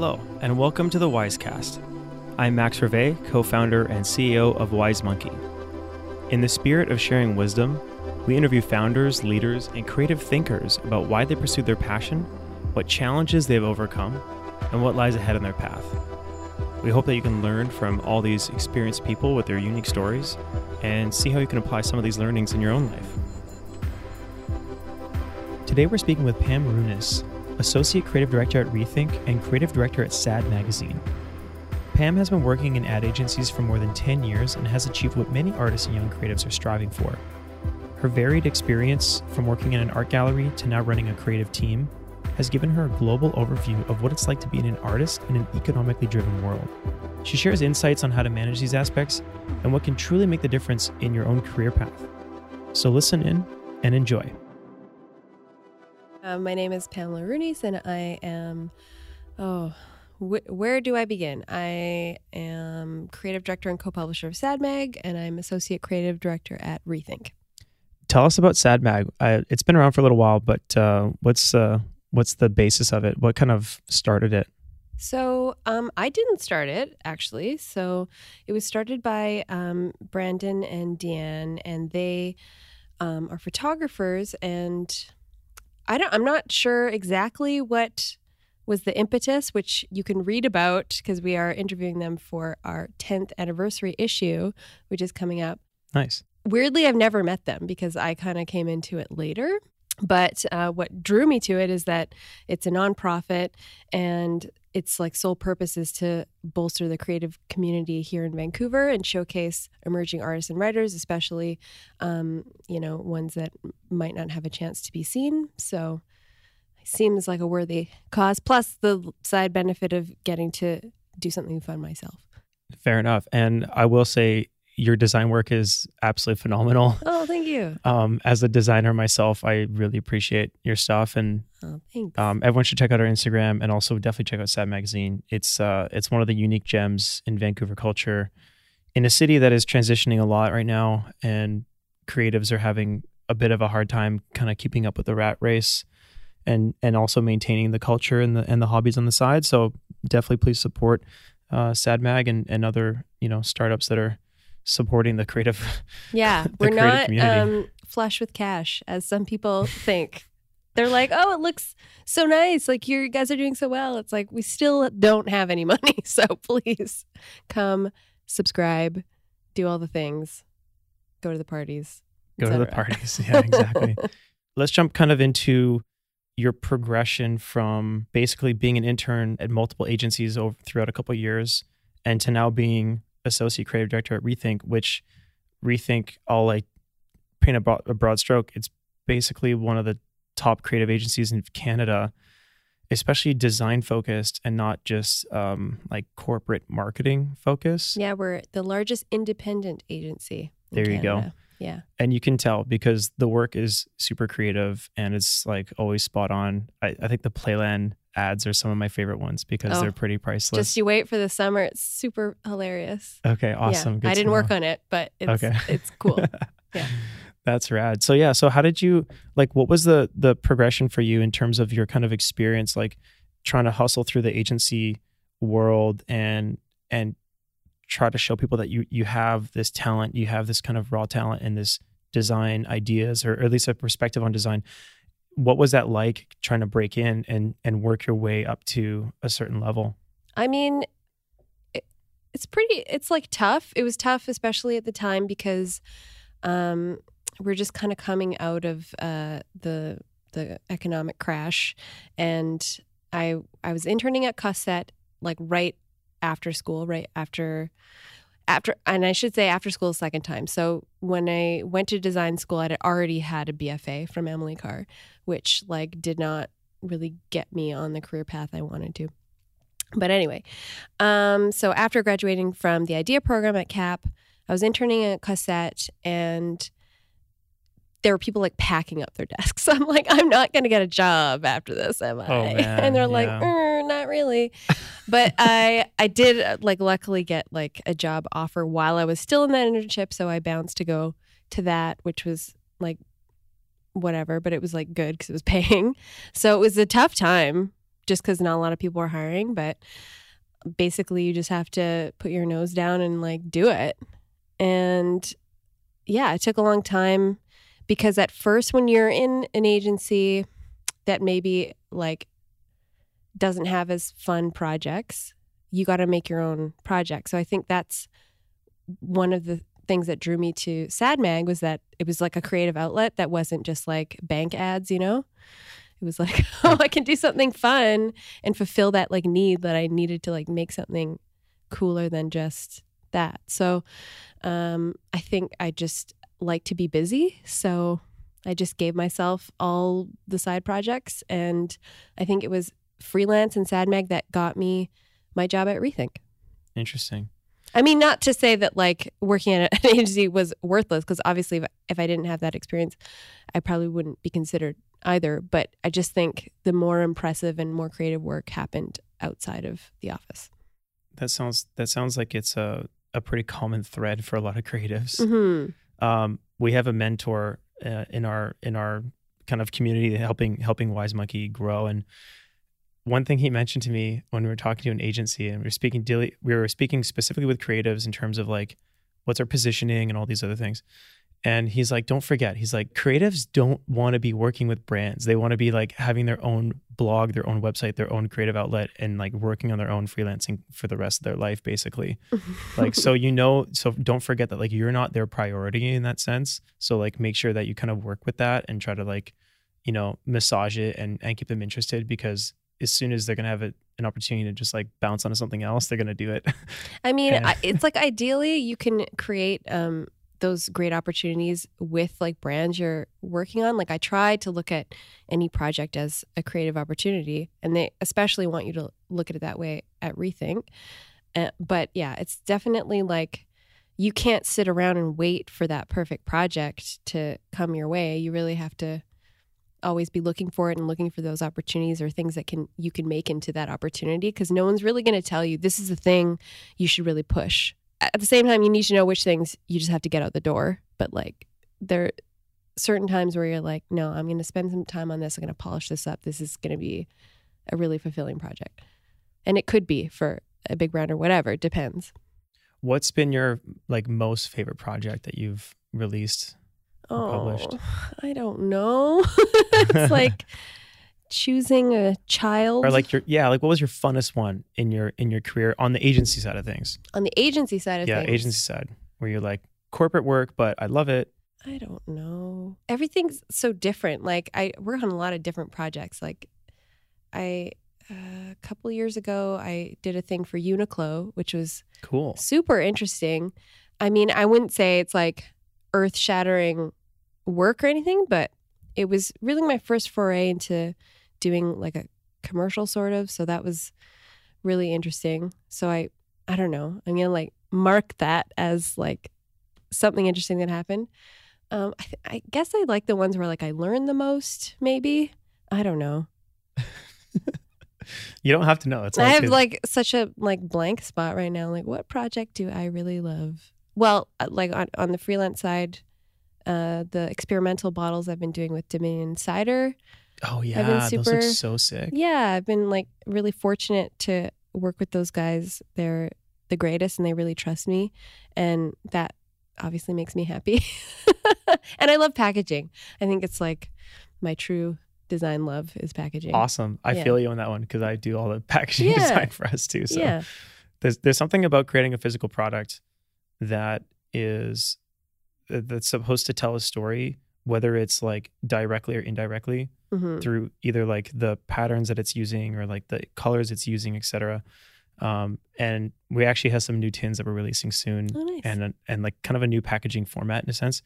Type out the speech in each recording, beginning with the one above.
Hello, and welcome to the Wisecast. I'm Max Rivet, co founder and CEO of Wise Monkey. In the spirit of sharing wisdom, we interview founders, leaders, and creative thinkers about why they pursued their passion, what challenges they've overcome, and what lies ahead on their path. We hope that you can learn from all these experienced people with their unique stories and see how you can apply some of these learnings in your own life. Today we're speaking with Pam Marunis, Associate Creative Director at Rethink and Creative Director at SAD Magazine. Pam has been working in ad agencies for more than 10 years and has achieved what many artists and young creatives are striving for. Her varied experience from working in an art gallery to now running a creative team has given her a global overview of what it's like to be an artist in an economically driven world. She shares insights on how to manage these aspects and what can truly make the difference in your own career path. So listen in and enjoy. Uh, my name is Pamela Roonies, and I am, oh, wh- where do I begin? I am creative director and co publisher of SadMag, and I'm associate creative director at Rethink. Tell us about SadMag. I, it's been around for a little while, but uh, what's uh, what's the basis of it? What kind of started it? So um, I didn't start it actually. So it was started by um, Brandon and Deanne, and they um, are photographers and I don't I'm not sure exactly what was the impetus which you can read about because we are interviewing them for our 10th anniversary issue which is coming up. Nice. Weirdly I've never met them because I kind of came into it later. But uh, what drew me to it is that it's a nonprofit and its like sole purpose is to bolster the creative community here in Vancouver and showcase emerging artists and writers, especially um, you know ones that might not have a chance to be seen. So it seems like a worthy cause. Plus the side benefit of getting to do something fun myself. Fair enough. And I will say your design work is absolutely phenomenal. Oh, thank you. Um, as a designer myself, I really appreciate your stuff, and Oh, um, everyone should check out our Instagram and also definitely check out Sad Magazine. It's uh, it's one of the unique gems in Vancouver culture, in a city that is transitioning a lot right now, and creatives are having a bit of a hard time kind of keeping up with the rat race, and and also maintaining the culture and the and the hobbies on the side. So definitely please support uh, Sad Mag and and other you know startups that are supporting the creative yeah, the we're creative not community. um, flush with cash as some people think. They're like, oh, it looks so nice. Like you guys are doing so well. It's like we still don't have any money. So please come, subscribe, do all the things, go to the parties. go to the parties. Yeah, exactly. Let's jump kind of into your progression from basically being an intern at multiple agencies over throughout a couple of years and to now being associate creative director at Rethink, which Rethink, I'll like paint a, broad, a broad stroke. It's basically one of the top creative agencies in Canada, especially design focused and not just um, like corporate marketing focus. Yeah, we're the largest independent agency. in There you go. Yeah. and you can tell because the work is super creative and it's like always spot on. I, I think the Playland ads are some of my favorite ones because Oh, they're pretty priceless. Just you wait for the summer. It's super hilarious. okay, awesome. Yeah. I didn't work know. on it, but it's Okay. it's cool. Yeah. That's rad. So yeah, so how did you like what was the the progression for you in terms of your kind of experience like trying to hustle through the agency world and and try to show people that you you have this talent, you have this kind of raw talent and this design ideas or, or at least a perspective on design. What was that like trying to break in and and work your way up to a certain level? I mean, it, it's pretty. It's like tough. It was tough, especially at the time because um, we're just kind of coming out of uh, the the economic crash, and I I was interning at Cossette like right after school, right after after, and I should say after school second time. So when I went to design school, I'd already had a BFA from Emily Carr, which like did not really get me on the career path I wanted to. But anyway, um, so after graduating from the idea program at CAP, I was interning at Cossette and there were people like packing up their desks. I'm like, I'm not going to get a job after this, am I? Oh, man, and they're like, yeah. "Er, not really. but I, I did uh, like luckily get like a job offer while I was still in that internship. So I bounced to go to that, which was like whatever, but it was like good because it was paying. So it was a tough time just because not a lot of people were hiring. But basically, you just have to put your nose down and like do it. And yeah, it took a long time because at first, when you're in an agency that maybe like doesn't have as fun projects, you got to make your own project. So I think that's one of the things that drew me to Sad Mag was that it was like a creative outlet that wasn't just like bank ads, you know? It was like, oh, I can do something fun and fulfill that like need that I needed to like make something cooler than just that. So um, I think I just like to be busy. So I just gave myself all the side projects. And I think it was freelance and Sad Mag that got me my job at Rethink. Interesting. I mean, not to say that like working at an agency was worthless, because obviously, if, if I didn't have that experience, I probably wouldn't be considered either. But I just think the more impressive and more creative work happened outside of the office. That sounds that sounds like it's a a pretty common thread for a lot of creatives. Mm-hmm. Um, we have a mentor uh, in our in our kind of community helping helping Wise Monkey grow, and one thing he mentioned to me when we were talking to an agency and we were speaking daily, we were speaking specifically with creatives in terms of like what's our positioning and all these other things. And he's like, don't forget, he's like, creatives don't want to be working with brands. They want to be like having their own blog, their own website, their own creative outlet, and like working on their own freelancing for the rest of their life, basically. like, so you know, so don't forget that like you're not their priority in that sense. So like make sure that you kind of work with that and try to like, you know, massage it and, and keep them interested because as soon as they're going to have a, an opportunity to just like bounce onto something else, they're going to do it. I mean, I, it's like ideally you can create um, those great opportunities with like brands you're working on. Like I try to look at any project as a creative opportunity, and they especially want you to look at it that way at Rethink. Uh, but yeah, it's definitely like you can't sit around and wait for that perfect project to come your way. You really have to always be looking for it and looking for those opportunities or things that can you can make into that opportunity because no one's really going to tell you this is the thing you should really push. At the same time you need to know which things you just have to get out the door but like there certain times where you're like no i'm going to spend some time on this i'm going to polish this up this is going to be a really fulfilling project. And it could be for a big brand or whatever it depends. What's been your like most favorite project that you've released oh, published? I don't know. it's like choosing a child or like your yeah like what was your funnest one in your in your career on the agency side of things on the agency side of yeah things. Yeah agency side where you're like corporate work but i love it I don't know. Everything's so different. Like I work on a lot of different projects. Like I uh, a couple years ago I did a thing for Uniqlo, which was cool super interesting. I mean, I wouldn't say it's like earth-shattering work or anything, but it was really my first foray into doing like a commercial sort of. So that was really interesting. So I, I don't know. I'm gonna like mark that as like something interesting that happened. Um, I, th- I guess I like the ones where like I learned the most. Maybe I don't know. you don't have to know. It's I have good. like such a like blank spot right now. Like, what project do I really love? Well, uh, like on on the freelance side, uh, the experimental bottles I've been doing with Dominion Cider. oh yeah, been yeah those super- look so sick Yeah, I've been like really fortunate to work with those guys. They're the greatest and they really trust me. And that obviously makes me happy. and I love packaging. I think it's like my true design love is packaging. awesome i Yeah. feel you on that one because i do all the packaging Yeah. design for us too so Yeah. there's there's something about creating a physical product that is that's supposed to tell a story whether it's like directly or indirectly hmm through either like the patterns that it's using or like the colors it's using etc um, and we actually have some new tins that we're releasing soon Oh, nice. and and like kind of a new packaging format in a sense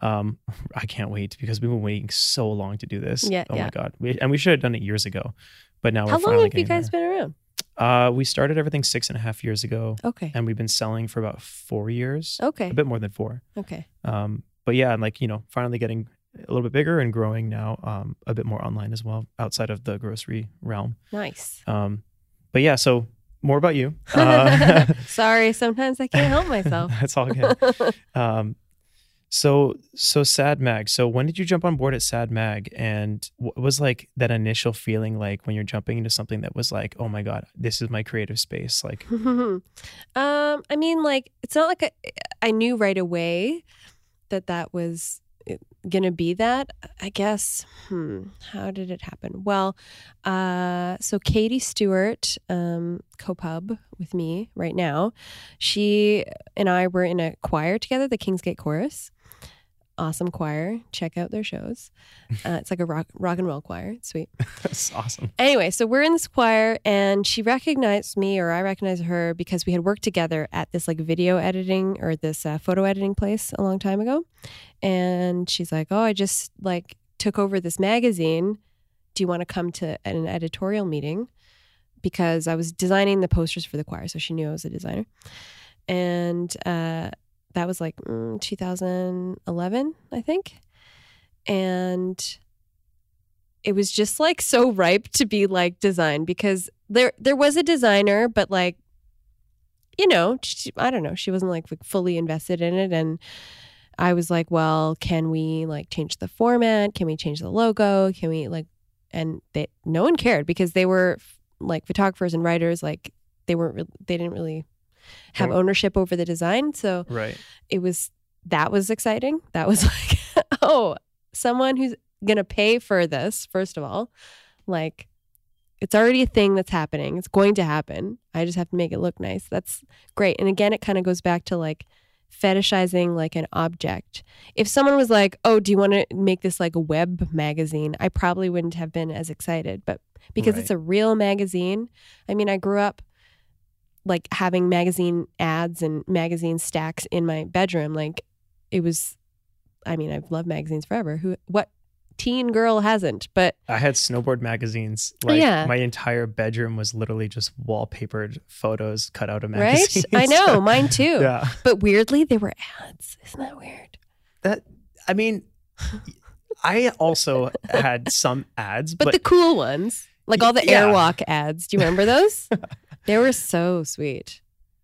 um, i can't wait because we've been waiting so long to do this Yeah, oh yeah. my god we, and we should have done it years ago but now How long have you guys there. been around? Uh, we started everything six and a half years ago Okay. and we've been selling for about four years, Okay. a bit more than four. Okay. Um, but yeah, and like you know, finally getting a little bit bigger and growing now, um, a bit more online as well, outside of the grocery realm. Nice. Um, but yeah, so more about you. Uh, Sorry, sometimes I can't help myself. that's all good. Um, So so Sad Mag. So when did you jump on board at Sad Mag, and what was like that initial feeling like when you're jumping into something that was like, oh my god, this is my creative space? Like, um, I mean, like it's not like I, I knew right away that that was eh, gonna be that. I guess. Hmm. How did it happen? Well, uh, so Katie Stewart, um, co-pub with me right now, she and I were in a choir together, the Kingsgate Chorus. Awesome choir. Check out their shows. Uh, it's like a rock rock and roll choir. It's sweet. that's awesome. Anyway, so we're in this choir and she recognized me or I recognized her because we had worked together at this like video editing or this uh, photo editing place a long time ago. And she's like, "Oh, I just like took over this magazine. Do you want to come to an editorial meeting?" Because I was designing the posters for the choir, so she knew I was a designer. And uh, that was like mm, 2011, I think. And it was just like so ripe to be like design because there there was a designer, but like you know, she, I don't know, she wasn't like fully invested in it and I was like, well, can we like change the format? Can we change the logo? Can we like and they no one cared because they were like photographers and writers like they weren't re- they didn't really have ownership over the design. So Right. it was that was exciting. That was like, oh, someone who's gonna pay for this, first of all. Like it's already a thing that's happening. It's going to happen. I just have to make it look nice. That's great. And again, it kind of goes back to like fetishizing like an object. If someone was like, "Oh, do you want to make this like a web magazine?" I probably wouldn't have been as excited, but because it's a real magazine. I mean, I grew up like having magazine ads and magazine stacks in my bedroom. Like it was I mean, I've loved magazines forever. Who what teen girl hasn't? But I had snowboard magazines. Oh, like Yeah. my entire bedroom was literally just wallpapered photos cut out of magazines. right? I know, mine too. yeah. But weirdly, they were ads. Isn't that weird? That I mean I also had some ads, But, but, the cool ones, like all the Yeah. Airwalk ads. Do you remember those? they were so sweet.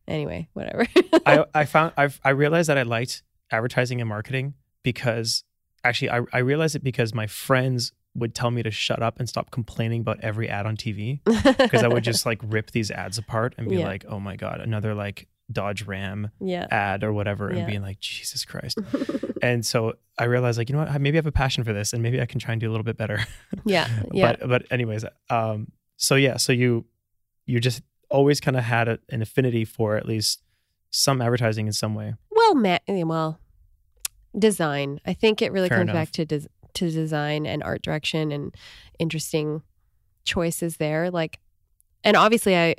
Anyway, whatever. I, I found I've, I realized that I liked advertising and marketing because actually I, I realized it because my friends would tell me to shut up and stop complaining about every ad on TV because I would just like rip these ads apart and be Yeah. like, oh my god, another like Dodge Ram yeah. ad or whatever, Yeah. and being like, Jesus Christ. and so I realized like, you know what, maybe I have a passion for this, and maybe I can try and do a little bit better. yeah. Yeah. But but anyways, um, so yeah, so you you just always kind of had a, an affinity for at least some advertising in some way. Well, ma- eh, well, design. I think it really Fair comes enough. back to des- to design and art direction and interesting choices there. Like, and obviously, I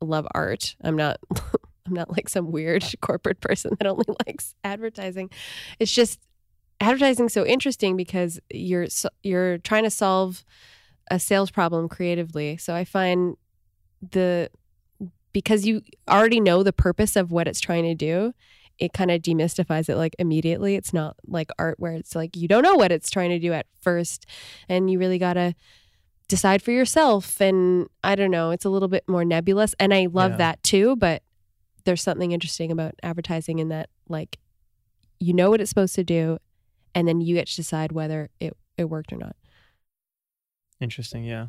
love art. I'm not. I'm not like some weird corporate person that only likes advertising. It's just advertising so interesting because you're so, you're trying to solve a sales problem creatively. So I find the because you already know the purpose of what it's trying to do, it kind of demystifies it like immediately. It's not like art where it's like you don't know what it's trying to do at first and you really got to decide for yourself and I don't know, it's a little bit more nebulous and I love Yeah. that too, but there's something interesting about advertising in that like you know what it's supposed to do and then you get to decide whether it it worked or not. Interesting, yeah.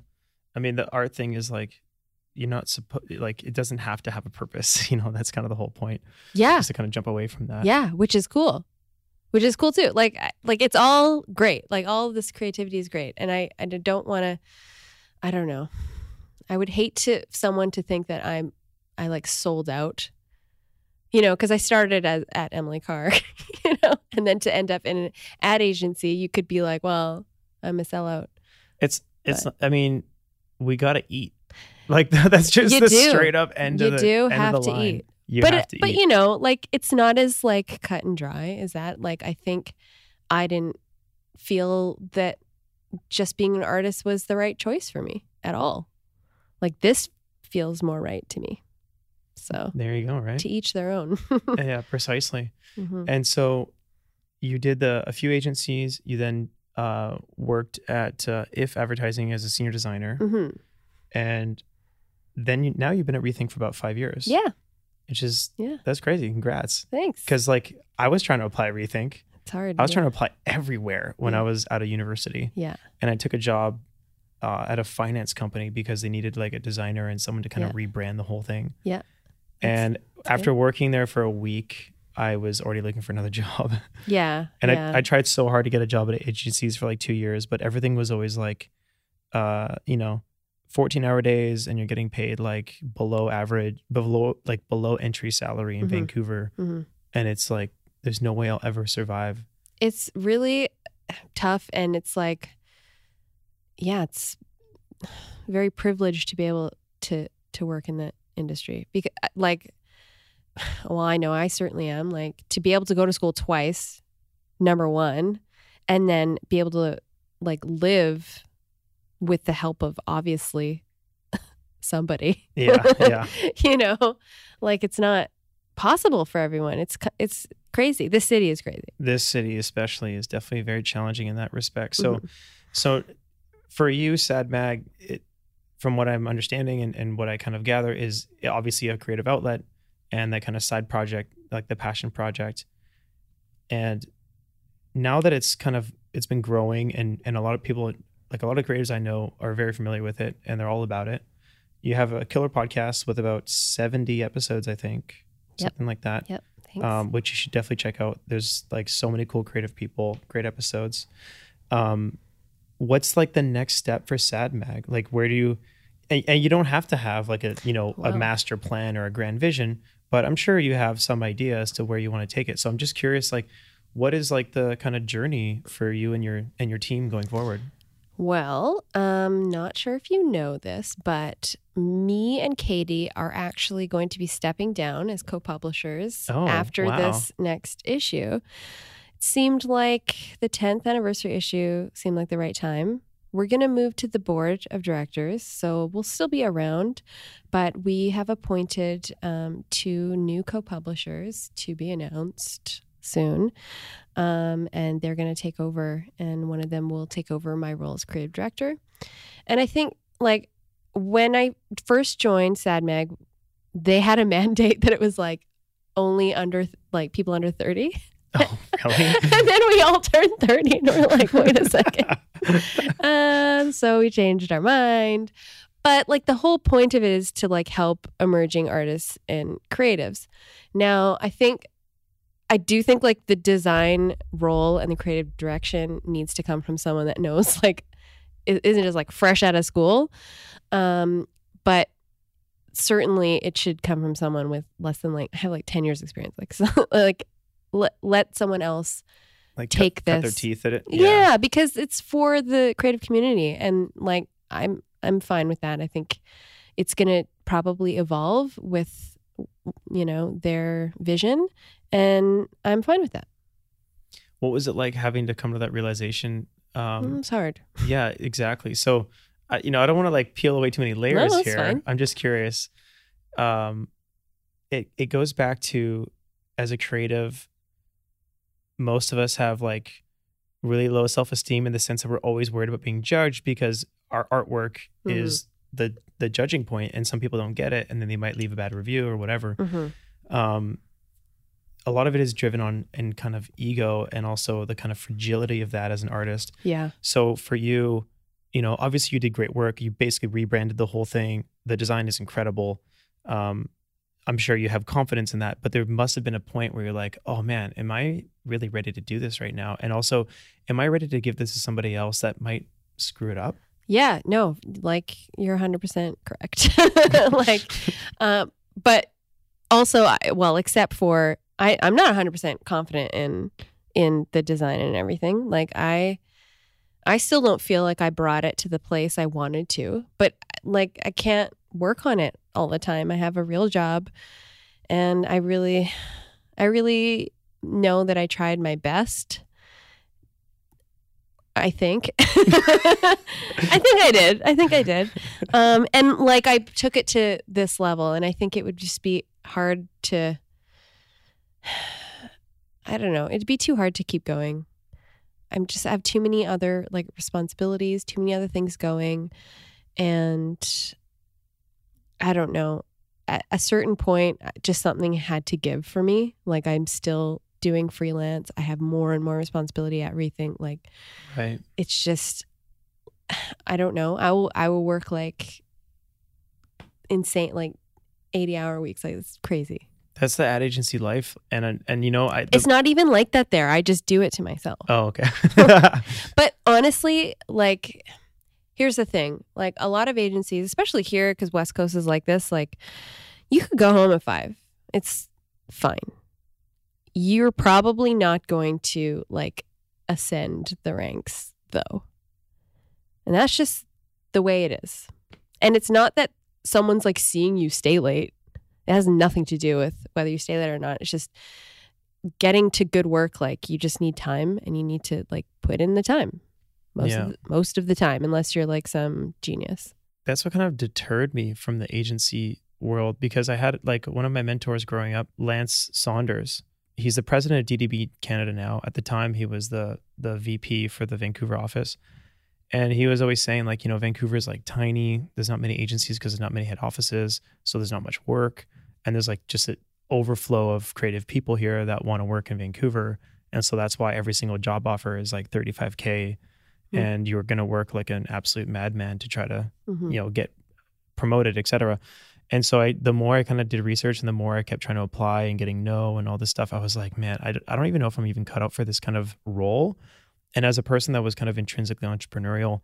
I mean, the art thing is like you're not supposed like it doesn't have to have a purpose. You know, that's kind of the whole point. Yeah. Just to kind of jump away from that. Yeah, which is cool. Which is cool too. Like like it's all great. Like all this creativity is great. And I I don't want to I don't know. I would hate to someone to think that I'm I like sold out. You know, because I started as at Emily Carr, you know, and then to end up in an ad agency, you could be like, well, I'm a sellout. It's it's. I mean, we gotta eat. Like that's just You the do. straight up end You of the do have the to line. eat. You but have it- to but eat. you know, like it's not as like cut and dry as that. Like I think I didn't feel that just being an artist was the right choice for me at all. Like this feels more right to me. So there you go. Right. to each their own. yeah, precisely. Mhm. And so you did the a few agencies. You then uh, worked at uh, If Advertising as a senior designer, Mhm. and then you, now you've been at Rethink for about five years. Yeah, which is Yeah. that's crazy. Congrats. thanks. Because like I was trying to apply Rethink, It's hard. I was yeah. trying to apply everywhere when Yeah. I was out of university, Yeah. and I took a job uh, at a finance company because they needed like a designer and someone to kind of rebrand the whole thing. Yeah. And that's after working there for a week, I was already looking for another job. Yeah. And. I, I tried so hard to get a job at agencies for like two years, but everything was always like, uh, you know, 14 hour days and you're getting paid like below average, below like below entry salary in Mhm. Vancouver. Mhm. And it's like, there's no way I'll ever survive. it's really tough and it's like yeah it's very privileged to be able to to work in that industry because like well i know i certainly am like to be able to go to school twice number one and then be able to like live with the help of obviously somebody Yeah. yeah. you know like it's not possible for everyone it's it's crazy this city is crazy This city, especially, is definitely very challenging in that respect. So, Mhm. so for you, Sad Mag, it, from what I'm understanding and, and what I kind of gather, is obviously a creative outlet and that kind of side project, like the passion project. And now that it's kind of it's been growing and and a lot of people like a lot of creators I know are very familiar with it and they're all about it. You have a killer podcast with about 70 episodes, I think. Yep. Something like that Yep. Thanks. um, which you should definitely check out. There's like so many cool creative people, great episodes. Um, what's like the next step for Sad Mag? Like, where do you? And, and you don't have to have like a you know a master plan or a grand vision, but I'm sure you have some idea as to where you want to take it. So I'm just curious, like, what is like the kind of journey for you and your and your team going forward? Well, um, not sure if you know this, but me and Katie are actually going to be stepping down as co-publishers Oh, after wow. this next issue. It seemed like the 10th anniversary issue seemed like the right time. We're going to move to the board of directors, so we'll still be around, but we have appointed um, two new co-publishers to be announced soon um, and they're going to take over and one of them will take over my role as creative director. And i think like when i first joined sadmag they had a mandate that it was like only under like people under 30 Oh, really? and then we all turned 30 and we're like wait a second. Um, so we changed our mind. But like the whole point of it is to like help emerging artists and creatives. Now i think i do think like the design role and the creative direction needs to come from someone that knows like it isn't just like fresh out of school. Um but certainly it should come from someone with less than like i have like 10 years experience like so like let, let someone else like Take cut, cut their teeth at it. yeah. because it's for the creative community. And like i'm i'm fine with that. I think it's going to probably evolve with you know their vision and i'm fine with that What was it like having to come to that realization? Um, Mm, it's hard Yeah, exactly. So, I you know, I don't want to like peel away too many layers that's here. fine. I'm just curious. Um, it it goes back to as a creative, most of us have like really low self esteem in the sense that we're always worried about being judged because our artwork Mhm. is the the judging point, and some people don't get it, and then they might leave a bad review or whatever hmm um, a lot of it is driven on in kind of ego and also the kind of fragility of that as an artist. yeah So for you, you know, obviously you did great work. You basically rebranded the whole thing. The design is incredible. Um, I'm sure you have confidence in that, but there must have been a point where you're like, oh man, am I really ready to do this right now? And also, am I ready to give this to somebody else that might screw it up? Yeah, no, like you're 100% correct. like, um, but also, I, well, except for I, I'm not 100% confident in in the design and everything. Like, I, I still don't feel like I brought it to the place I wanted to. But like, I can't work on it all the time. I have a real job, and I really, I really know that I tried my best. I think. I think I did. I think I did. Um, and like I took it to this level, and I think it would just be hard to. I don't know. It'd be too hard to keep going. I'm just I have too many other like responsibilities, too many other things going, and I don't know. At a certain point, uh, just something had to give for me. Like I'm still doing freelance. I have more and more responsibility at Rethink. Like Right. it's just I don't know. I will I will work like insane like 80 hour weeks. Like it's crazy. That's the ad agency life, and uh, and you know I. the- It's not even like that there. I just do it to myself. oh, okay. But honestly, like, here's the thing: like a lot of agencies, especially here, because West Coast is like this. Like, you could go home at five. It's fine. You're probably not going to like ascend the ranks, though, and that's just the way it is. And it's not that someone's like seeing you stay late. It has nothing to do with whether you stay late or not. It's just getting to good work like you just need time and you need to like put in the time most Yeah. of the, most of the time unless you're like some genius That's what kind of deterred me from the agency world because I had like one of my mentors growing up, Lance Saunders. He's the president of DDB Canada now. At the time, he was the the VP for the Vancouver office. And he was always saying, like, you know, Vancouver is like tiny. There's not many agencies because there's not many head offices. So there's not much work. And there's like just an overflow of creative people here that want to work in Vancouver. And so that's why every single job offer is like 35K. Hmm. And you're going to work like an absolute madman to try to, Mhm. you know, get promoted, et cetera. And so I, the more I kind of did research and the more I kept trying to apply and getting no and all this stuff, I was like, man, I, I don't even know if I'm even cut out for this kind of role. And as a person that was kind of intrinsically entrepreneurial,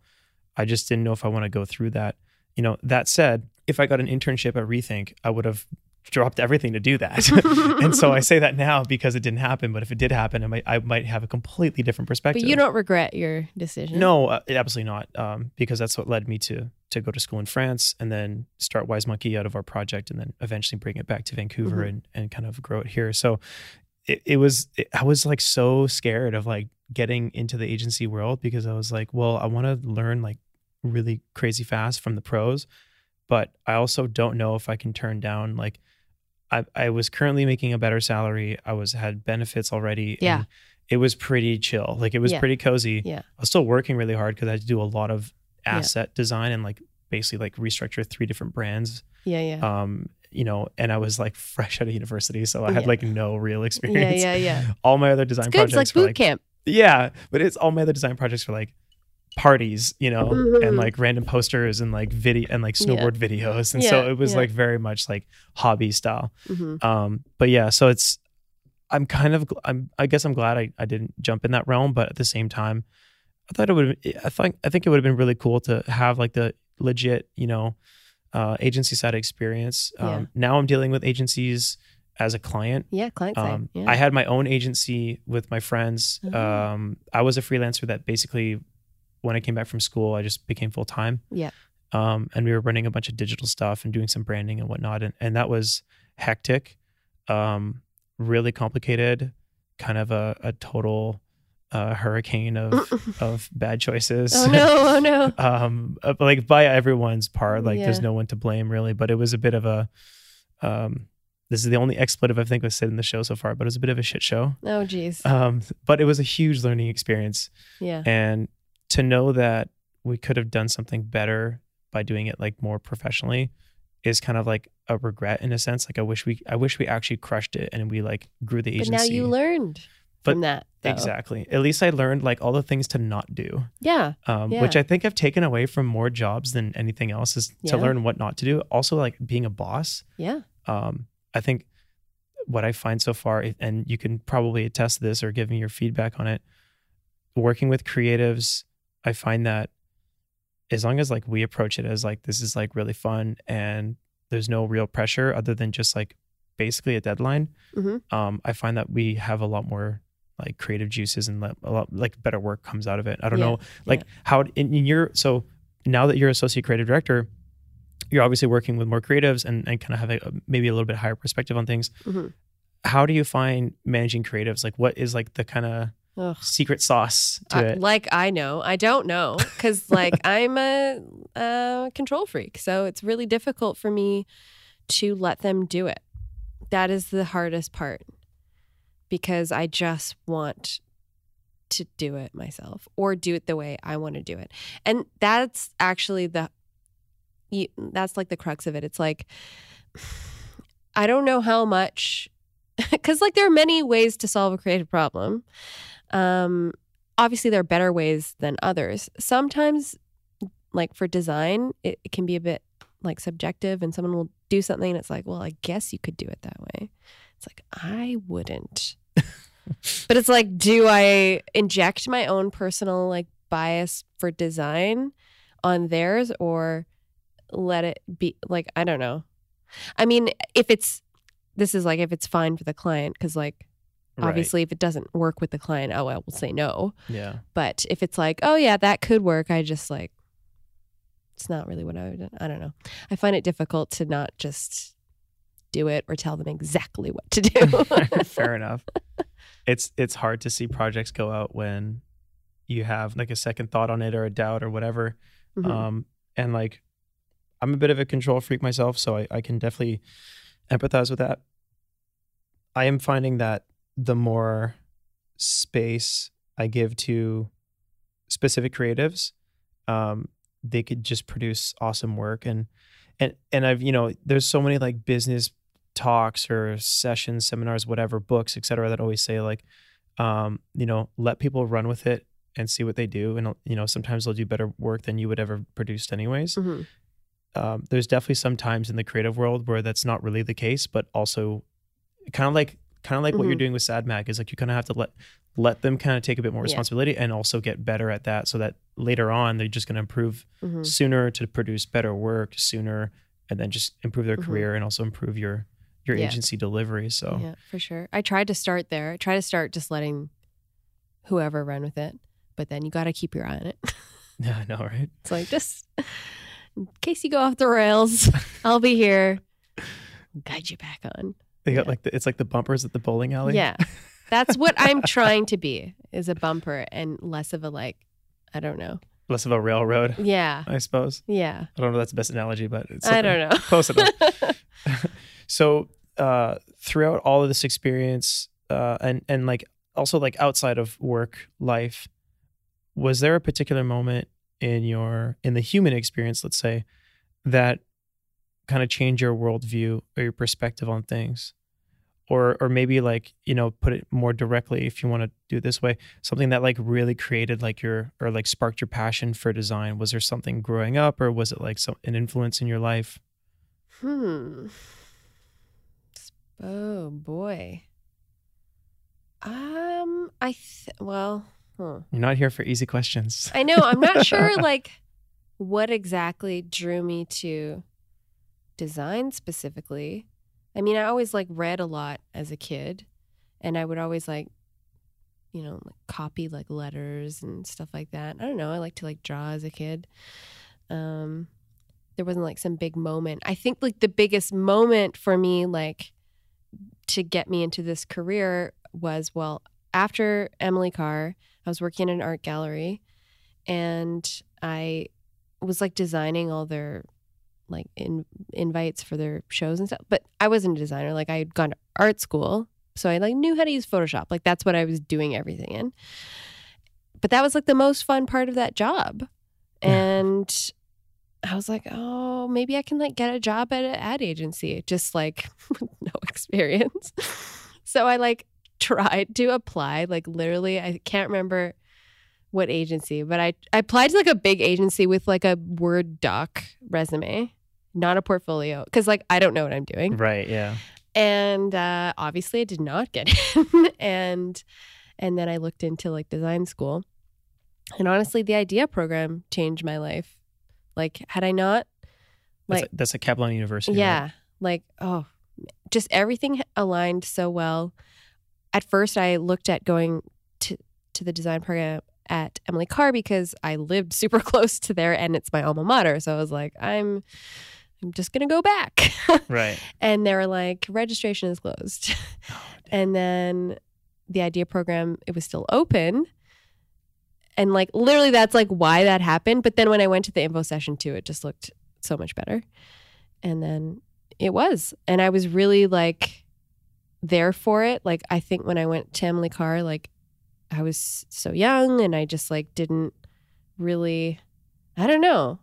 I just didn't know if I want to go through that. You know, that said, if I got an internship at Rethink, I would have dropped everything to do that. and so I say that now because it didn't happen. But if it did happen, I might, I might have a completely different perspective. but you don't regret your decision No, uh, absolutely not. Um, because that's what led me to to go to school in France and then start Wise Monkey out of our project and then eventually bring it back to Vancouver Mhm. and and kind of grow it here. So it, it was it, I was like so scared of like getting into the agency world because I was like, well, I want to learn like really crazy fast from the pros, but I also don't know if I can turn down like I I was currently making a better salary. I was had benefits already. Yeah. and It was pretty chill. Like it was Yeah. pretty cozy. Yeah. I was still working really hard because I had to do a lot of Yeah. asset design and like basically like restructure three different brands. yeah yeah Um, you know, and I was like fresh out of university, so I had Yeah. like no real experience. yeah yeah yeah. All my other design it's good it's projects like were boot camp yeah, but it's all my other design projects were like parties, you know, Mhm. and like random posters and like video and like Yeah. snowboard videos, and so it was yeah. like very much like hobby style. Mhm. Um, but yeah, so it's I'm kind of I'm I guess I'm glad I, I didn't jump in that realm, but at the same time, I thought it would I think I think it would have been really cool to have like the legit you know uh, agency side experience. Um, Yeah. Now I'm dealing with agencies as a client. yeah client side Um, yeah. I had my own agency with my friends. Oh. Um, I was a freelancer that basically, when I came back from school, I just became full time. Yeah. Um, and we were running a bunch of digital stuff and doing some branding and whatnot, and and that was hectic, um, really complicated, kind of a a total uh, hurricane of of bad choices. oh no oh no um like by everyone's part like there's no one to blame really but it was a bit of a um this is the only expletive i think was said in the show so far but it was a bit of a shit show oh geez um but it was a huge learning experience yeah and to know that we could have done something better by doing it like more professionally is kind of like a regret in a sense like i wish we i wish we actually crushed it and we like grew the agency. but now you learned But- from that though. exactly at least i learned like all the things to not do yeah um, Yeah. which I think I've taken away from more jobs than anything else is to learn what not to do. Also, like being a boss. yeah Um, I think what I find so far, and you can probably attest to this or give me your feedback on it. Working with creatives, I find that as long as like we approach it as like this is like really fun and there's no real pressure other than just like basically a deadline. Mhm. Um, I find that we have a lot more like creative juices and a lot like better work comes out of it. I don't Yeah. know like how in, in your so now that you're associate creative director you're obviously working with more creatives and, and kind of have a, maybe a little bit higher perspective on things Mhm. how do you find managing creatives like what is like the kind of Ugh. secret sauce to I- it like I know, I don't know, because like I'm a, a control freak, so it's really difficult for me to let them do it. That is the hardest part because I just want to do it myself or do it the way I want to do it, and that's actually the that's like the crux of it. It's like I don't know how much because like there are many ways to solve a creative problem. Um, obviously, there are better ways than others. Sometimes, like for design, it, it can be a bit like subjective, and someone will do something, and it's like, well, I guess you could do it that way. It's like I wouldn't. but it's like, do I inject my own personal like bias for design on theirs, or let it be like I don't know. I mean, if it's this is like if it's fine for the client because like Right. obviously if it doesn't work with the client, oh I will say no. Yeah. But if it's like, oh yeah, that could work, I just like it's not really what I would I don't know. I find it difficult to not just do it or tell them exactly what to do. Fair enough. It's it's hard to see projects go out when you have like a second thought on it or a doubt or whatever. Mhm. Um, and like, I'm a bit of a control freak myself, so I, I can definitely empathize with that. I am finding that the more space I give to specific creatives, um, they could just produce awesome work. And and and I've you know, there's so many like business talks or sessions, seminars, whatever, books, etc., that always say like, um, you know, let people run with it and see what they do. And you know, sometimes they'll do better work than you would ever produced anyways. Mhm. Um, there's definitely some times in the creative world where that's not really the case, but also kind of like kind of like what you're Mhm. doing with Sad Mag is like you kind of have to let let them kind of take a bit more Yeah. responsibility and also get better at that so that later on they're just going to improve Mhm. sooner to produce better work sooner and then just improve their Mhm. career and also improve your your Yeah. agency delivery so Yeah, for sure. I tried to start there. I tried to start just letting whoever run with it, but then you got to keep your eye on it. yeah i know right It's like just in case you go off the rails, I'll be here, guide you back on. They got Yeah. like the, it's like the bumpers at the bowling alley Yeah, that's what I'm trying to be is a bumper and less of a like, I don't know. less of a railroad Yeah, i suppose yeah. i don't know if that's the best analogy but it's I don't know. close enough so uh throughout all of this experience uh and and like also like outside of work life was there a particular moment in your in the human experience let's say that kind of change your worldview or your perspective on things or or maybe like you know put it more directly if you want to do it this way something that like really created like your or like sparked your passion for design was there something growing up or was it like some an influence in your life Hmm. Oh boy. Um, I th- well, huh. You're not here for easy questions. I know. I'm not sure like what exactly drew me to design specifically. I mean, I always like read a lot as a kid, and I would always like, you know, like, copy like letters and stuff like that. I don't know. I like to like draw as a kid. Um, there wasn't like some big moment. I think like the biggest moment for me, like to get me into this career, was well after Emily Carr. I was working in an art gallery and I was like designing all their like in, invites for their shows and stuff. But I wasn't a designer. Like I had gone to art school, so I like knew how to use Photoshop. Like that's what I was doing everything in. But that was like the most fun part of that job. And I was like, oh, maybe I can like get a job at an ad agency, just like no experience. so I like tried to apply, like literally, I can't remember what agency, but I, I applied to like a big agency with like a Word doc resume, not a portfolio, because like I don't know what I'm doing. Right, yeah. And uh, obviously, I did not get in. and and then I looked into like design school, and honestly, the idea program changed my life. Like, had I not, That's, like, that's at Capilano University. right? yeah, like oh, just everything aligned so well. At first, I looked at going to to the design program at Emily Carr because I lived super close to there, and it's my alma mater. So I was like, I'm. I'm just gonna go back. Right. and they were like registration is closed oh, and then the idea program it was still open and like literally that's like why that happened but then when i went to the info session too it just looked so much better and then it was and i was really like there for it like i think when i went to emily carr like i was so young and i just like didn't really i don't know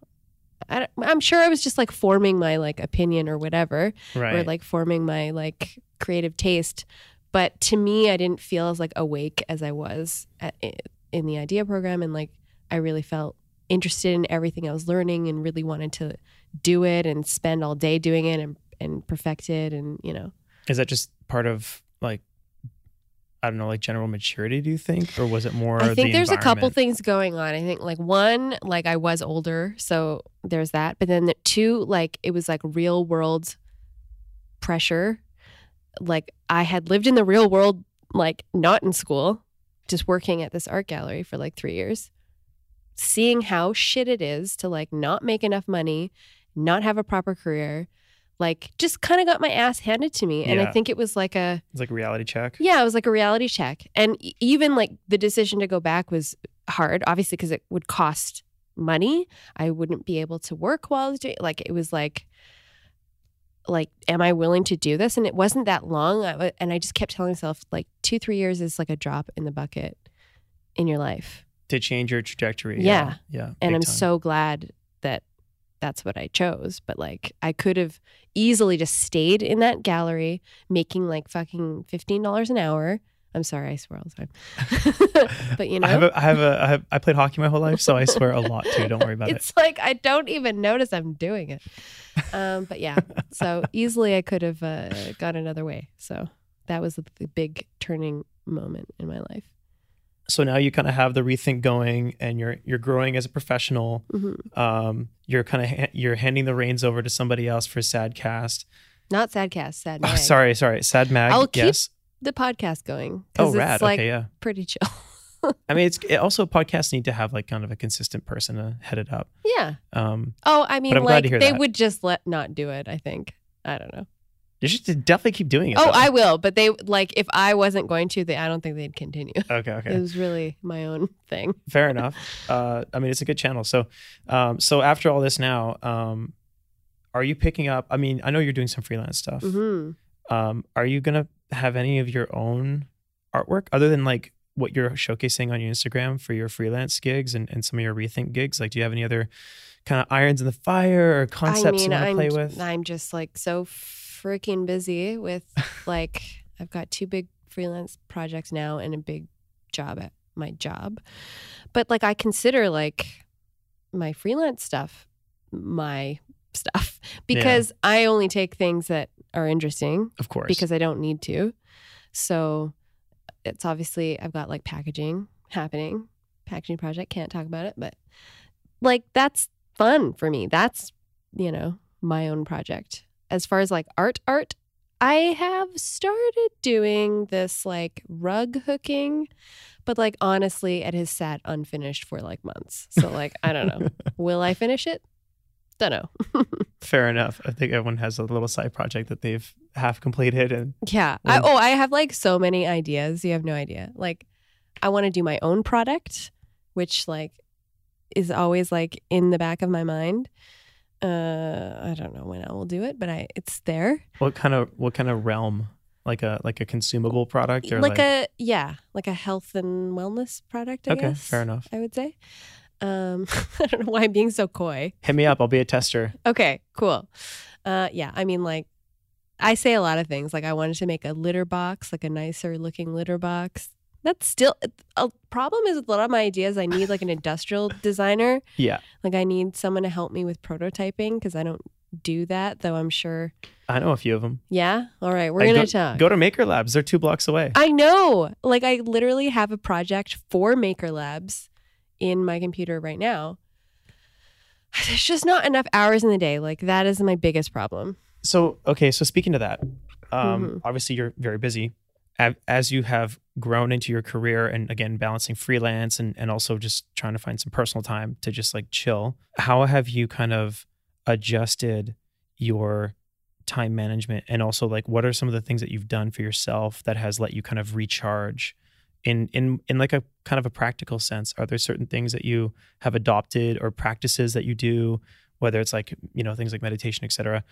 I I'm sure I was just like forming my like opinion or whatever, Right. or like forming my like creative taste. But to me, I didn't feel as like awake as I was at, in the idea program, and like I really felt interested in everything I was learning and really wanted to do it and spend all day doing it and and perfect it and you know Is that just part of like I don't know, like general maturity, do you think? Or was it more I think the there's a couple things going on. I think like one, like I was older, so there's that. But then the two, like it was like real world pressure. Like I had lived in the real world, like not in school, just working at this art gallery for like three years, seeing how shit it is to like not make enough money, not have a proper career, like just kind of got my ass handed to me. And Yeah. I think it was like a It's like a reality check. yeah, it was like a reality check. And even like the decision to go back was hard, obviously, because it would cost money. I wouldn't be able to work while I was doing like it was like like am I willing to do this? And it wasn't that long. I, and I just kept telling myself like 2 3 years is like a drop in the bucket in your life. To change your trajectory. Yeah. Yeah. And I'm time. so glad that that's what I chose. But like, I could have easily just stayed in that gallery making like fucking $15 an hour. I'm sorry, I swear all the time. but you know, I have a, I have a I, have, I played hockey my whole life, so I swear a lot too. Don't worry about it. it's like I don't even notice I'm doing it. Um, but yeah, so easily I could have uh, gone another way. So that was the big turning moment in my life. So now you kind of have the rethink going, and you're you're growing as a professional. hmm Um, you're kind of ha- you're handing the reins over to somebody else for Sadcast. Not Sadcast, Sad Oh, sorry, sorry, Sad Mag. I'll keep yes. The podcast going. Oh, rad. It's like okay, yeah. pretty chill. I mean, it's it also podcasts need to have like kind of a consistent person to head it up. yeah. Um, Oh, I mean, like they that. would just let not do it. I think. I don't know. You should definitely keep doing it. Oh, though. I will, but they like if I wasn't going to, they I don't think they'd continue. Okay, okay. It was really my own thing. fair enough. Uh, I mean, it's a good channel. So, um, so after all this now, um, are you picking up? I mean, I know you're doing some freelance stuff. hmm Um, are you gonna have any of your own artwork other than like what you're showcasing on your Instagram for your freelance gigs and, and some of your rethink gigs? Like, do you have any other kind of irons in the fire or concepts I mean, you want to play with? I'm just like so freaking busy with like I've got two big freelance projects now and a big job at my job, but like I consider like my freelance stuff my stuff because I only take things that are interesting of course, because I don't need to. So it's obviously I've got like packaging happening, packaging project. Can't talk about it, but like that's fun for me. That's you know my own project. As far as like art, art, I have started doing this like rug hooking, but like honestly, it has sat unfinished for like months. So like I don't know. Will I finish it? Don't know. fair enough. I think everyone has a little side project that they've half completed, and Yeah. I, oh, I have like so many ideas. You have no idea. Like, I want to do my own product, which like is always like in the back of my mind. Uh, I don't know when I will do it, but I it's there. what kind of what kind of realm? Like a like a consumable product or Like, like, a yeah, like a health and wellness product. I okay, guess. fair enough. I would say. Um, I don't know why I'm being so coy. Hit me up. I'll be a tester. Okay, cool. Uh, yeah, I mean, like, I say a lot of things. Like, I wanted to make a litter box, like a nicer looking litter box. That's still a problem. Is with a lot of my ideas, I need like an industrial designer. Yeah, Like, I need someone to help me with prototyping because I don't do that. Though I'm sure. I know a few of them. Yeah. All right, we're Like, gonna go, talk. Go to Maker Labs. They're two blocks away. I know. Like, I literally have a project for Maker Labs in my computer right now. There's just not enough hours in the day. Like, that is my biggest problem. So okay, so speaking to that, um, Mhm. obviously you're very busy. As you have grown into your career, and again balancing freelance and and also just trying to find some personal time to just like chill. How have you kind of adjusted your time management, and also like what are some of the things that you've done for yourself that has let you kind of recharge? In, in in like a kind of a practical sense, are there certain things that you have adopted or practices that you do, whether it's like you know things like meditation, et cetera,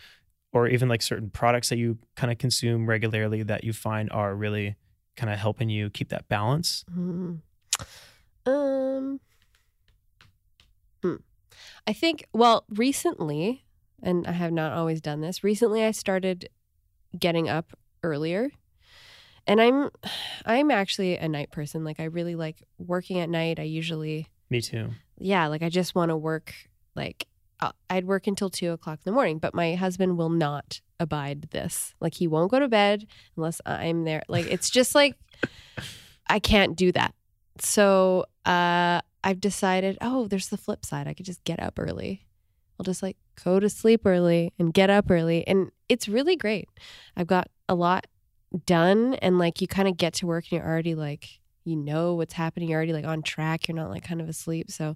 or even like certain products that you kind of consume regularly that you find are really kind of helping you keep that balance? Hmm. Um. Hmm. I think, well, recently, and I have not always done this, recently I started getting up earlier. And I'm I'm actually a night person. Like I really like working at night. I usually Me too. yeah, like I just want to work like I'd work until two o'clock in the morning, but my husband will not abide this. Like he won't go to bed unless I'm there. Like it's just like I can't do that. So uh, I've decided, oh, there's the flip side. I could just get up early. I'll just like go to sleep early and get up early, and it's really great. I've got a lot done, and like you kind of get to work and you're already like you know what's happening. You're already like on track. You're not like kind of asleep. So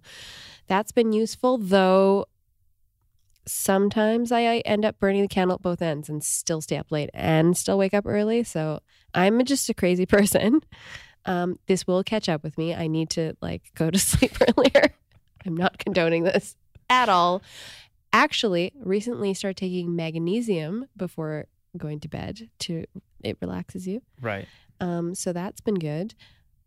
that's been useful, though. Sometimes I, end up burning the candle at both ends and still stay up late and still wake up early. So I'm just a crazy person. Um, this will catch up with me. I need to like go to sleep earlier. I'm not condoning this at all. Actually, recently started taking magnesium before going to bed to it relaxes you. Right. Um, so that's been good.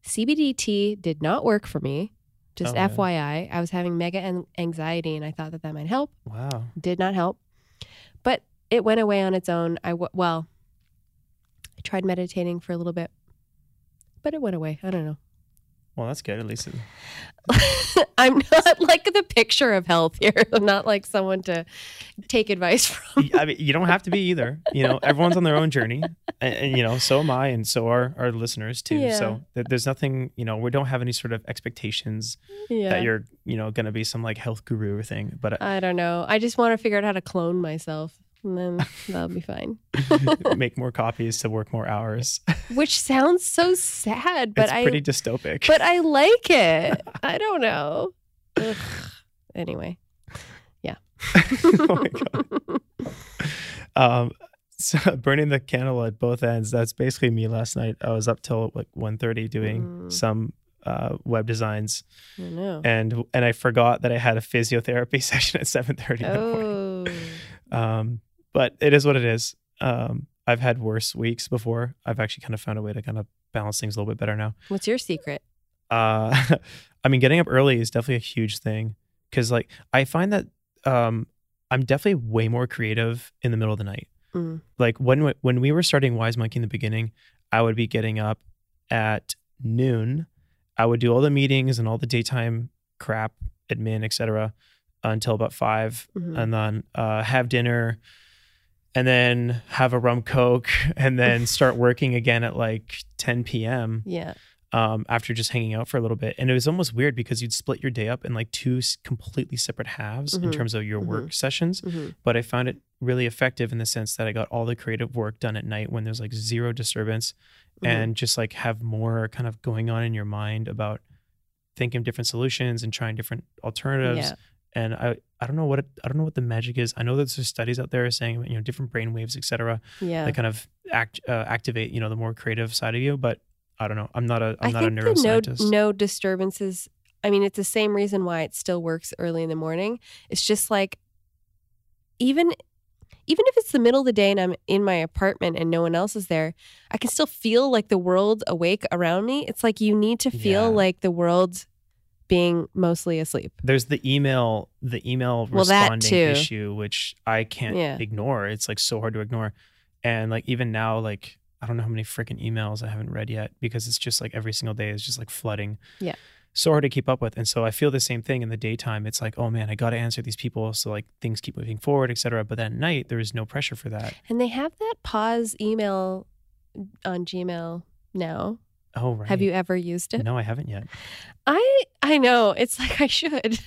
CBD did not work for me. Just Oh, yeah. FYI, I was having mega an- anxiety and I thought that that might help. Wow. Did not help. But it went away on its own. I w- well, I tried meditating for a little bit, but it went away. I don't know. Well, that's good. At least it, I'm not like the picture of health here. I'm not like someone to take advice from. I mean, you don't have to be either. You know, everyone's on their own journey, and, and, you know, so am I, and so are our listeners too. Yeah. So th- there's nothing, you know, we don't have any sort of expectations Yeah. that you're, you know, going to be some like health guru thing. But uh I don't know. I just want to figure out how to clone myself, and then that'll be fine. make more copies to work more hours. Which sounds so sad, but it's I pretty dystopic. but I like it. I don't know. Ugh. Anyway, yeah. oh my god. Um, so burning the candle at both ends. That's basically me last night. I was up till like 1.30 doing Mm. some uh, web designs, I don't know. and and I forgot that I had a physiotherapy session at 7.30 in the morning. Oh, Um, but it is what it is. Um, I've had worse weeks before. I've actually kind of found a way to kind of balance things a little bit better now. what's your secret? Uh, I mean, getting up early is definitely a huge thing because, like, I find that um, I'm definitely way more creative in the middle of the night. Mm. Like when we- when we were starting Wise Monkey in the beginning, I would be getting up at noon. I would do all the meetings and all the daytime crap, admin, etc., until about five, Mhm. and then uh, have dinner, and then have a rum coke, and then start working again at like 10 p.m Yeah. um, after just hanging out for a little bit. And it was almost weird because you'd split your day up in like two completely separate halves in Mhm. terms of your work sessions. hmm But I found it really effective in the sense that I got all the creative work done at night when there's like zero disturbance Mm-hmm. and just like have more kind of going on in your mind about thinking of different solutions and trying different alternatives. Yeah. And I, I don't know what it, I don't know what the magic is. I know that there's studies out there saying you know different brain waves, etc. Yeah. that kind of act uh, activate you know the more creative side of you. But I don't know. I'm not a I'm I not a think the neuroscientist. no no disturbances. I mean, it's the same reason why it still works early in the morning. It's just like even even if it's the middle of the day and I'm in my apartment and no one else is there, I can still feel like the world awake around me. It's like you need to feel Yeah. like the world being mostly asleep. There's the email the email Well, responding issue, which I can't Yeah. ignore. It's like so hard to ignore. And like even now, like I don't know how many freaking emails I haven't read yet because it's just like every single day is just like flooding. Yeah. So hard to keep up with. And so I feel the same thing in the daytime. It's like, oh man, I gotta answer these people. So like things keep moving forward, et cetera. But then at night there is no pressure for that. And they have that pause email on Gmail now. Oh right. Have you ever used it? No, I haven't yet. I I know. It's like I should.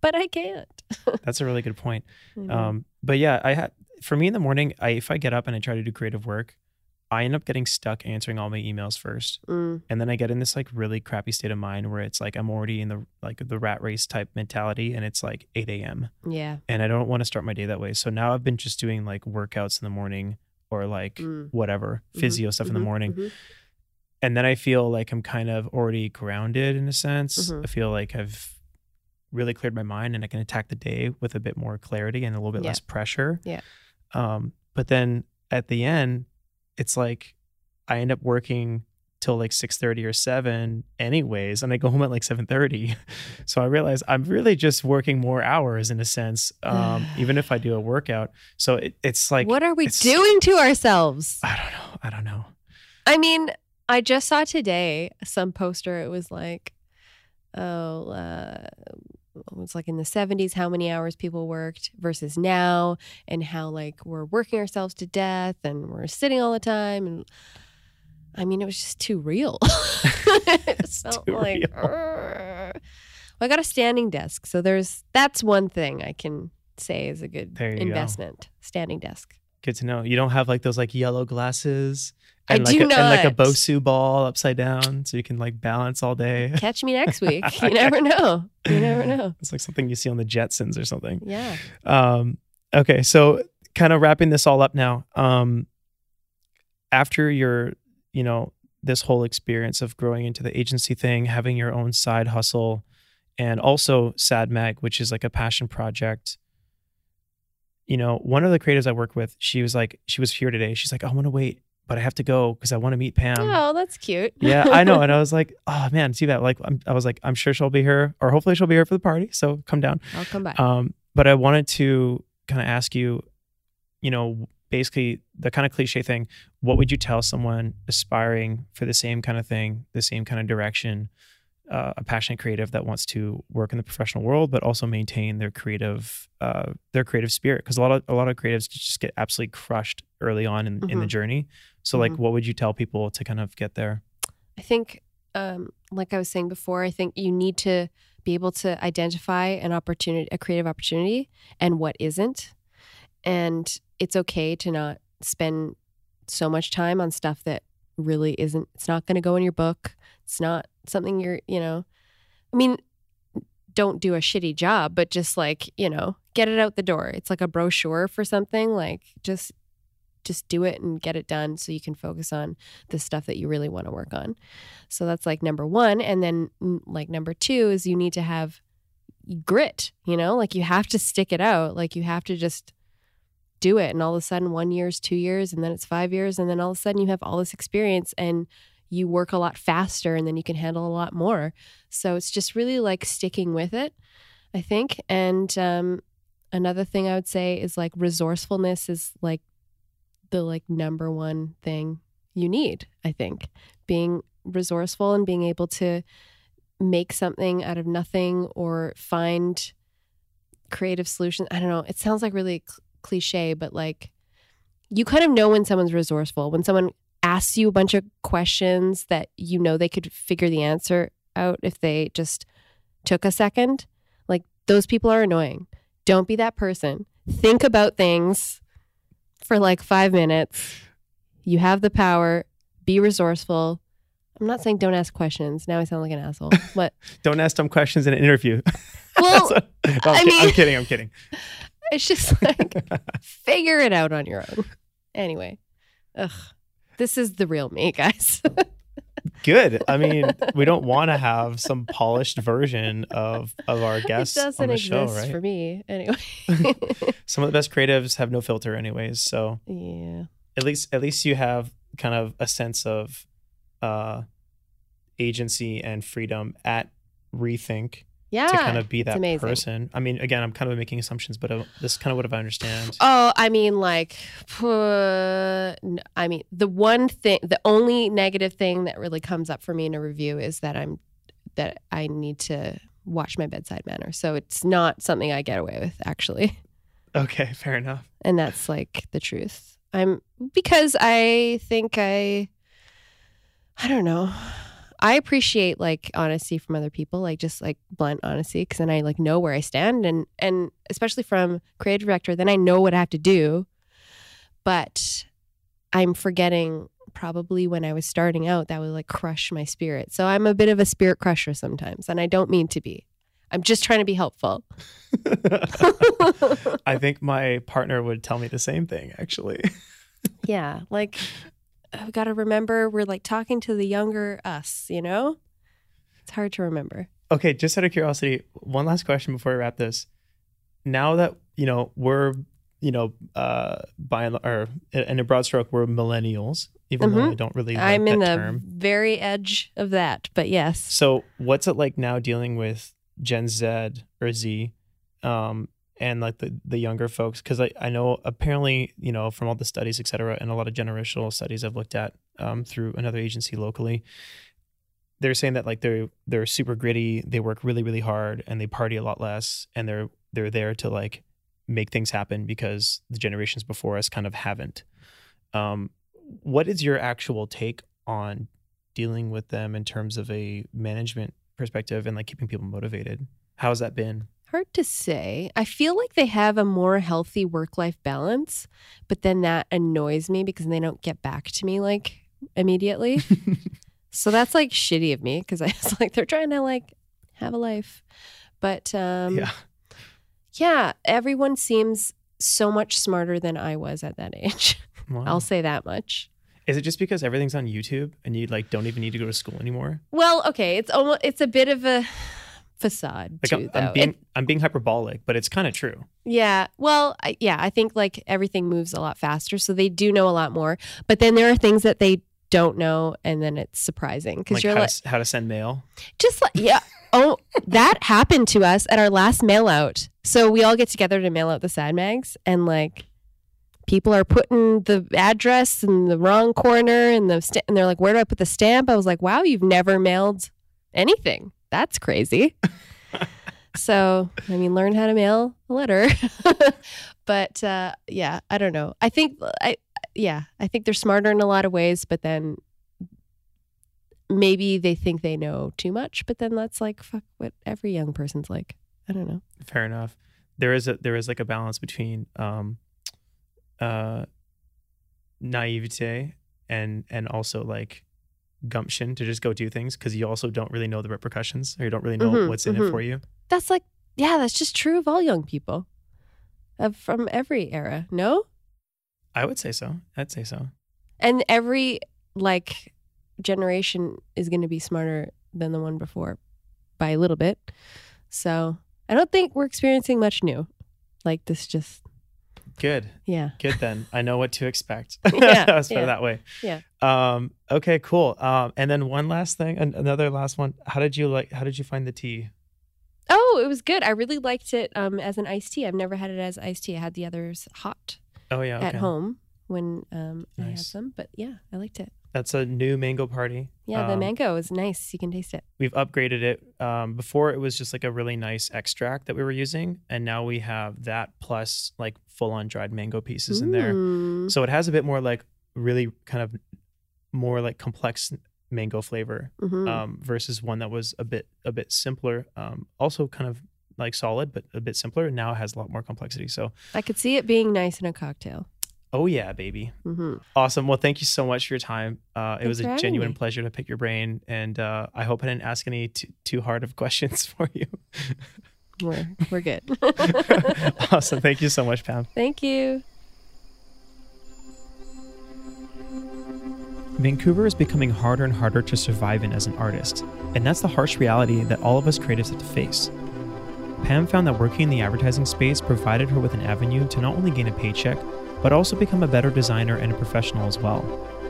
but I can't. That's a really good point. Know. Um, but yeah, I had for me in the morning, I if I get up and I try to do creative work, I end up getting stuck answering all my emails first. Mm, And then I get in this like really crappy state of mind where it's like I'm already in the like the rat race type mentality and it's like 8 a.m. yeah. and I don't want to start my day that way. So now I've been just doing like workouts in the morning or like Mm. whatever, Mhm, physio stuff in the mhm, morning. mhm. And then I feel like I'm kind of already grounded in a sense. Mhm. I feel like I've really cleared my mind and I can attack the day with a bit more clarity and a little bit Yeah. less pressure. Yeah. Um, but then at the end, it's like I end up working till like 6:30 or 7 anyways and I go home at like 7:30 so I realize I'm really just working more hours in a sense um, even if I do a workout so it, it's like what are we doing to ourselves? I don't know I don't know I mean, I just saw today some poster. It was like, oh, uh, it was like in the 70s, how many hours people worked versus now, and how like we're working ourselves to death and we're sitting all the time. And I mean, it was just too real. it felt Too like. Well, I got a standing desk. So there's, that's one thing I can say is a good you go. investment standing desk. good to know you don't have like those like yellow glasses I and like do a, and like a. Bosu ball upside down so you can like balance all day Catch me next week. You never know. You never know. it's like something you see on the Jetsons or something Yeah. Um, okay, so kind of wrapping this all up now. Um, after your, you know, this whole experience of growing into the agency thing, having your own side hustle, and also Sad Mag, which is like a passion project. You know, one of the creatives I work with, she was like, she was here today. She's like, I want to wait, but I have to go because I want to meet Pam. oh, that's cute. yeah, I know. And I was like, oh man, see that? Like, I'm, I was like, I'm sure she'll be here, or hopefully she'll be here for the party. So come down. I'll come back. Um, but I wanted to kind of ask you, you know, basically the kind of cliche thing. What would you tell someone aspiring for the same kind of thing, the same kind of direction, uh, a passionate creative that wants to work in the professional world, but also maintain their creative, uh, their creative spirit? Because a lot of a lot of creatives just get absolutely crushed early on in, in the Mhm. journey. So, like, Mhm. what would you tell people to kind of get there? I think, um, like I was saying before, I think you need to be able to identify an opportunity, a creative opportunity, and what isn't. And it's okay to not spend so much time on stuff that really isn't, it's not going to go in your book. It's not something you're, you know, I mean, don't do a shitty job, but just like, you know, get it out the door. It's like a brochure for something. Like just, just do it and get it done so you can focus on the stuff that you really want to work on. So that's like number one. And then, like, number two is you need to have grit, you know, like you have to stick it out. Like you have to just do it. And all of a sudden, one year's two years, and then it's five years. And then all of a sudden, you have all this experience and you work a lot faster and then you can handle a lot more. So it's just really like sticking with it, I think. And um, another thing I would say is like resourcefulness is like the like number one thing you need, I think. Being resourceful and being able to make something out of nothing or find creative solutions. I don't know. It sounds like really cliche, but like you kind of know when someone's resourceful, when someone asks you a bunch of questions that you know they could figure the answer out if they just took a second. Like those people are annoying. Don't be that person. Think about things for like five minutes. You have the power. Be resourceful. I'm not saying don't ask questions. Now I sound like an asshole. But Don't ask dumb questions in an interview. well, No, I'm, I mean- I'm kidding. I'm kidding. It's just like figure it out on your own. Anyway, ugh, this is the real me, guys. Good. I mean, we don't want to have some polished version of of our guests it on doesn't the exist show, right? for me anyway. Some of the best creatives have no filter, anyways. So yeah, at least at least you have kind of a sense of uh, agency and freedom at Rethink yeah. to kind of be that person. I mean, again, I'm kind of making assumptions, but uh, this is kind of what I understand. Oh, I mean, like, uh, I mean, the one thing, the only negative thing that really comes up for me in a review is that I'm, that I need to watch my bedside manner. So it's not something I get away with, actually. Okay, fair enough. And that's like the truth. I'm, because I think I, I don't know. I appreciate like honesty from other people, like just like blunt honesty, because then I like know where I stand, and and especially from creative director, then I know what I have to do. But I'm forgetting probably when I was starting out that would like crush my spirit. So I'm a bit of a spirit crusher sometimes, and I don't mean to be. I'm just trying to be helpful. I think my partner would tell me the same thing, actually. yeah, like I've got to remember we're like talking to the younger us, you know? It's hard to remember. Okay, just out of curiosity, one last question before we wrap this. Now that, you know, we're you know, uh, by and, or in a broad stroke, we're millennials, even though Mhm. I don't really like I'm in the term. very edge of that, but yes. So, what's it like now dealing with Gen Z or Z, um, and like the the younger folks? Because I I know apparently you know from all the studies, et cetera, and a lot of generational studies I've looked at um, through another agency locally, they're saying that like they're they're super gritty, they work really really hard, and they party a lot less, and they're they're there to like make things happen because the generations before us kind of haven't. Um, what is your actual take on dealing with them in terms of a management perspective and like keeping people motivated? How's that been? Hard to say. I feel like they have a more healthy work life balance, but then that annoys me because they don't get back to me like immediately. so that's like shitty of me because I was like, they're trying to like have a life. But um, yeah. yeah, everyone seems so much smarter than I was at that age. Wow. I'll say that much. Is it just because everything's on YouTube and you like don't even need to go to school anymore? Well, okay, it's almost it's a bit of a facade Like too, I'm. I'm being It- I'm being hyperbolic, but it's kind of true. yeah, well, I, yeah, I think like everything moves a lot faster, so they do know a lot more. But then there are things that they don't know, and then it's surprising because Like you're how, like, to, how to send mail. just like yeah. Oh, that happened to us at our last mail out. So we all get together to mail out the sad mags, and like people are putting the address in the wrong corner, and the sta- and they're like, "Where do I put the stamp?" I was like, "Wow, you've never mailed anything. That's crazy." so I mean, learn how to mail a letter. but uh, yeah, I don't know. I think I yeah, I think they're smarter in a lot of ways, but then maybe they think they know too much, but then that's like fuck what every young person's like. I don't know. Fair enough. There is a there is like a balance between um uh naivete and and also like gumption to just go do things because you also don't really know the repercussions or you don't really know Mhm, what's in mhm. it for you. That's like yeah, that's just true of all young people. Of from every era. No? I would say so. I'd say so. And every like generation is going to be smarter than the one before by a little bit. So, I don't think we're experiencing much new. Like this just Good. yeah. Good then. I know what to expect. Yeah, Let's put yeah, it that way. yeah. Um, okay, cool. Um, and then one last thing, an- another last one. How did you like how did you find the tea? Oh, it was good. I really liked it um, as an iced tea. I've never had it as iced tea. I had the others hot Oh yeah, okay. at home when um, I had Nice. them. But yeah, I liked it. That's a new mango party. Yeah, the Um, mango is nice. You can taste it. We've upgraded it. Um, before it was just like a really nice extract that we were using, and now we have that plus like full on dried mango pieces in there. So it has a bit more like really kind of more like complex mango flavor Mhm. um, versus one that was a bit a bit simpler. Um, also kind of like solid, but a bit simpler. And now it has a lot more complexity. So I could see it being nice in a cocktail. Oh yeah, baby. hmm Awesome. Well, thank you so much for your time. Uh, it Thanks was a genuine me. pleasure to pick your brain, and uh, I hope I didn't ask any too, too hard of questions for you. We're we're good. awesome. Thank you so much, Pam. Thank you. Vancouver is becoming harder and harder to survive in as an artist, and that's the harsh reality that all of us creatives have to face. Pam found that working in the advertising space provided her with an avenue to not only gain a paycheck, but also become a better designer and a professional as well.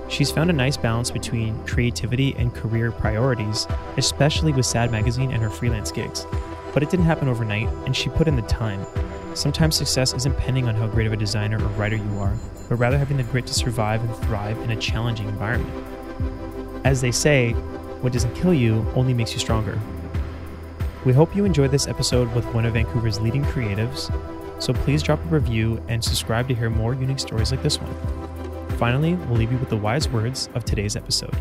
She's found a nice balance between creativity and career priorities, especially with Sad Magazine and her freelance gigs. But it didn't happen overnight, and she put in the time. Sometimes success isn't depending on how great of a designer or writer you are, but rather having the grit to survive and thrive in a challenging environment. As they say, what doesn't kill you only makes you stronger. We hope you enjoyed this episode with one of Vancouver's leading creatives, so please drop a review and subscribe to hear more unique stories like this one. Finally, we'll leave you with the wise words of today's episode.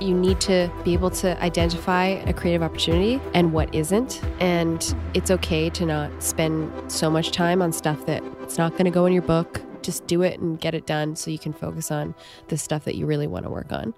You need to be able to identify a creative opportunity and what isn't. And it's okay to not spend so much time on stuff that it's not going to go in your book. Just do it and get it done so you can focus on the stuff that you really want to work on.